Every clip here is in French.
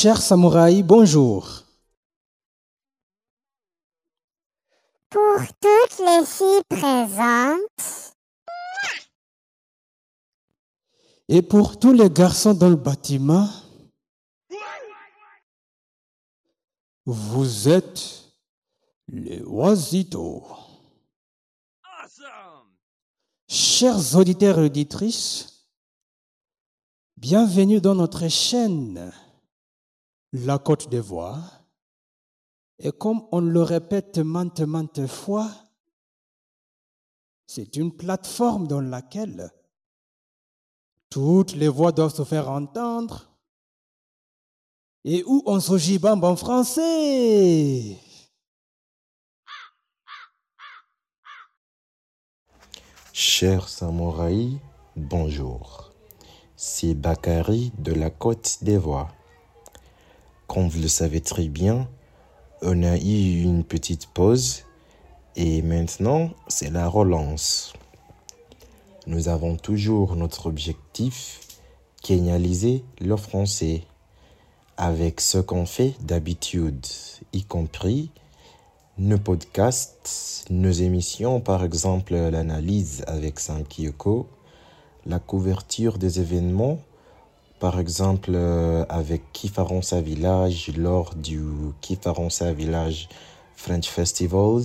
Cher samouraï, bonjour. Pour toutes les filles présentes, Et pour tous les garçons dans le bâtiment, vous êtes les oisitos. Chers auditeurs et auditrices, bienvenue dans notre chaîne La Côte d'Ivoire. Et comme on le répète maintes, maintes fois, c'est une plateforme dans laquelle toutes les voix doivent se faire entendre et où on s'ojibambe en français. Chers samouraïs, bonjour. C'est Bakary de la Côte d'Ivoire. Comme vous le savez très bien, on a eu une petite pause et maintenant c'est la relance. Nous avons toujours notre objectif, kenyaliser le français, avec ce qu'on fait d'habitude, y compris nos podcasts, nos émissions, par exemple l'analyse avec Sankiyoko, la couverture des événements, par exemple euh, avec Kifaronsa Village lors du Kifaronsa Village French Festivals,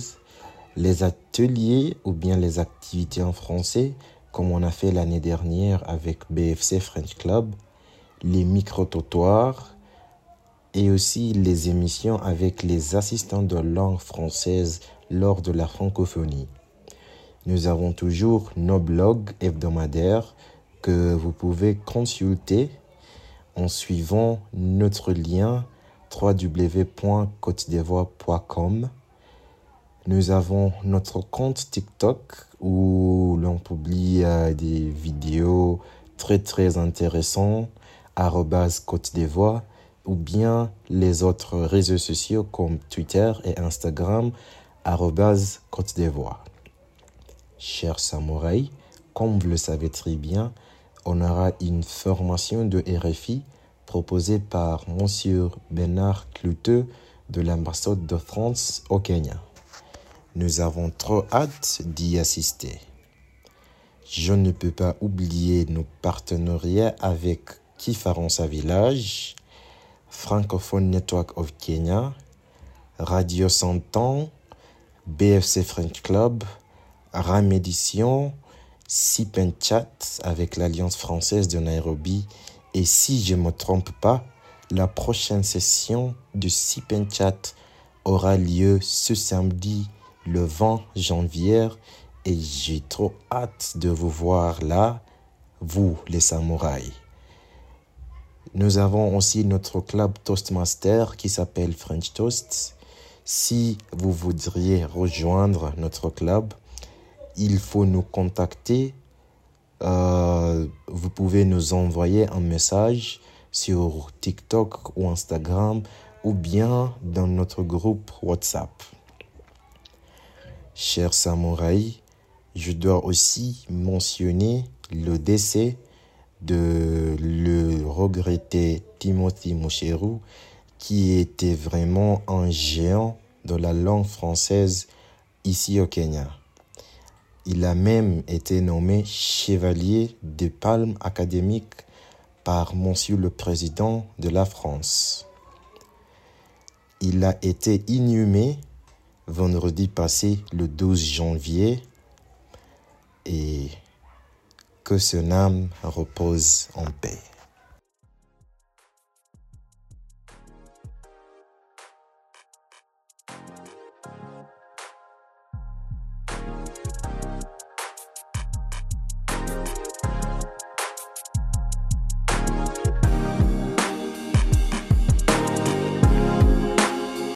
les ateliers ou bien les activités en français, comme on a fait l'année dernière avec BFC French Club, les micro-trottoirs, et aussi les émissions avec les assistants de langue française lors de la francophonie. Nous avons toujours nos blogs hebdomadaires que vous pouvez consulter en suivant notre lien www.côtedivoire.com. Nous avons notre compte TikTok où l'on publie euh, des vidéos très très intéressantes, arrobase Côte d'Ivoire ou bien les autres réseaux sociaux comme Twitter et Instagram, arrobase Côte d'Ivoire. Chers samouraïs, comme vous le savez très bien, on aura une formation de RFI proposée par Monsieur Bernard Clouteux de l'ambassade de France au Kenya. Nous avons trop hâte d'y assister. Je ne peux pas oublier nos partenariats avec Kifaransa Village, Francophone Network of Kenya, Radio Santan, BFC French Club, RAM Édition, Sip and Chat avec l'Alliance française de Nairobi. Et si je ne me trompe pas, la prochaine session de Sip and Chat aura lieu ce samedi, le 20 janvier. Et j'ai trop hâte de vous voir là, vous les samouraïs. Nous avons aussi notre club Toastmaster qui s'appelle French Toast. Si vous voudriez rejoindre notre club, il faut nous contacter. Euh, vous pouvez nous envoyer un message sur TikTok ou Instagram ou bien dans notre groupe WhatsApp. Chers samouraïs, je dois aussi mentionner le décès de le regretter Timothy Moucherou, qui était vraiment un géant de la langue française ici au Kenya. Il a même été nommé chevalier de palme académique par Monsieur le Président de la France. Il a été inhumé vendredi passé le 12 janvier et que son âme repose en paix.